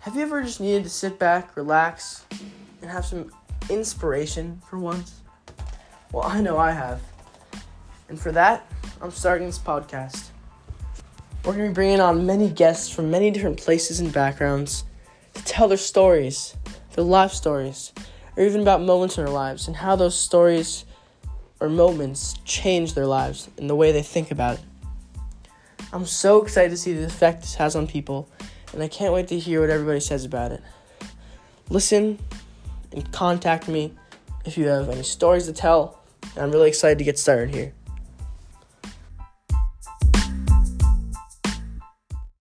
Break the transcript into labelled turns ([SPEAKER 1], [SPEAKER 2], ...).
[SPEAKER 1] Have you ever just needed to sit back, relax, and have some inspiration for once? Well, I know I have. And for that, I'm starting this podcast. We're going to be bringing on many guests from many different places and backgrounds to tell their stories, their life stories, or even about moments in their lives and how those stories or moments change their lives and the way they think about it. I'm so excited to see the effect this has on people, and I can't wait to hear what everybody says about it. Listen and contact me if you have any stories to tell. I'm really excited to get started here.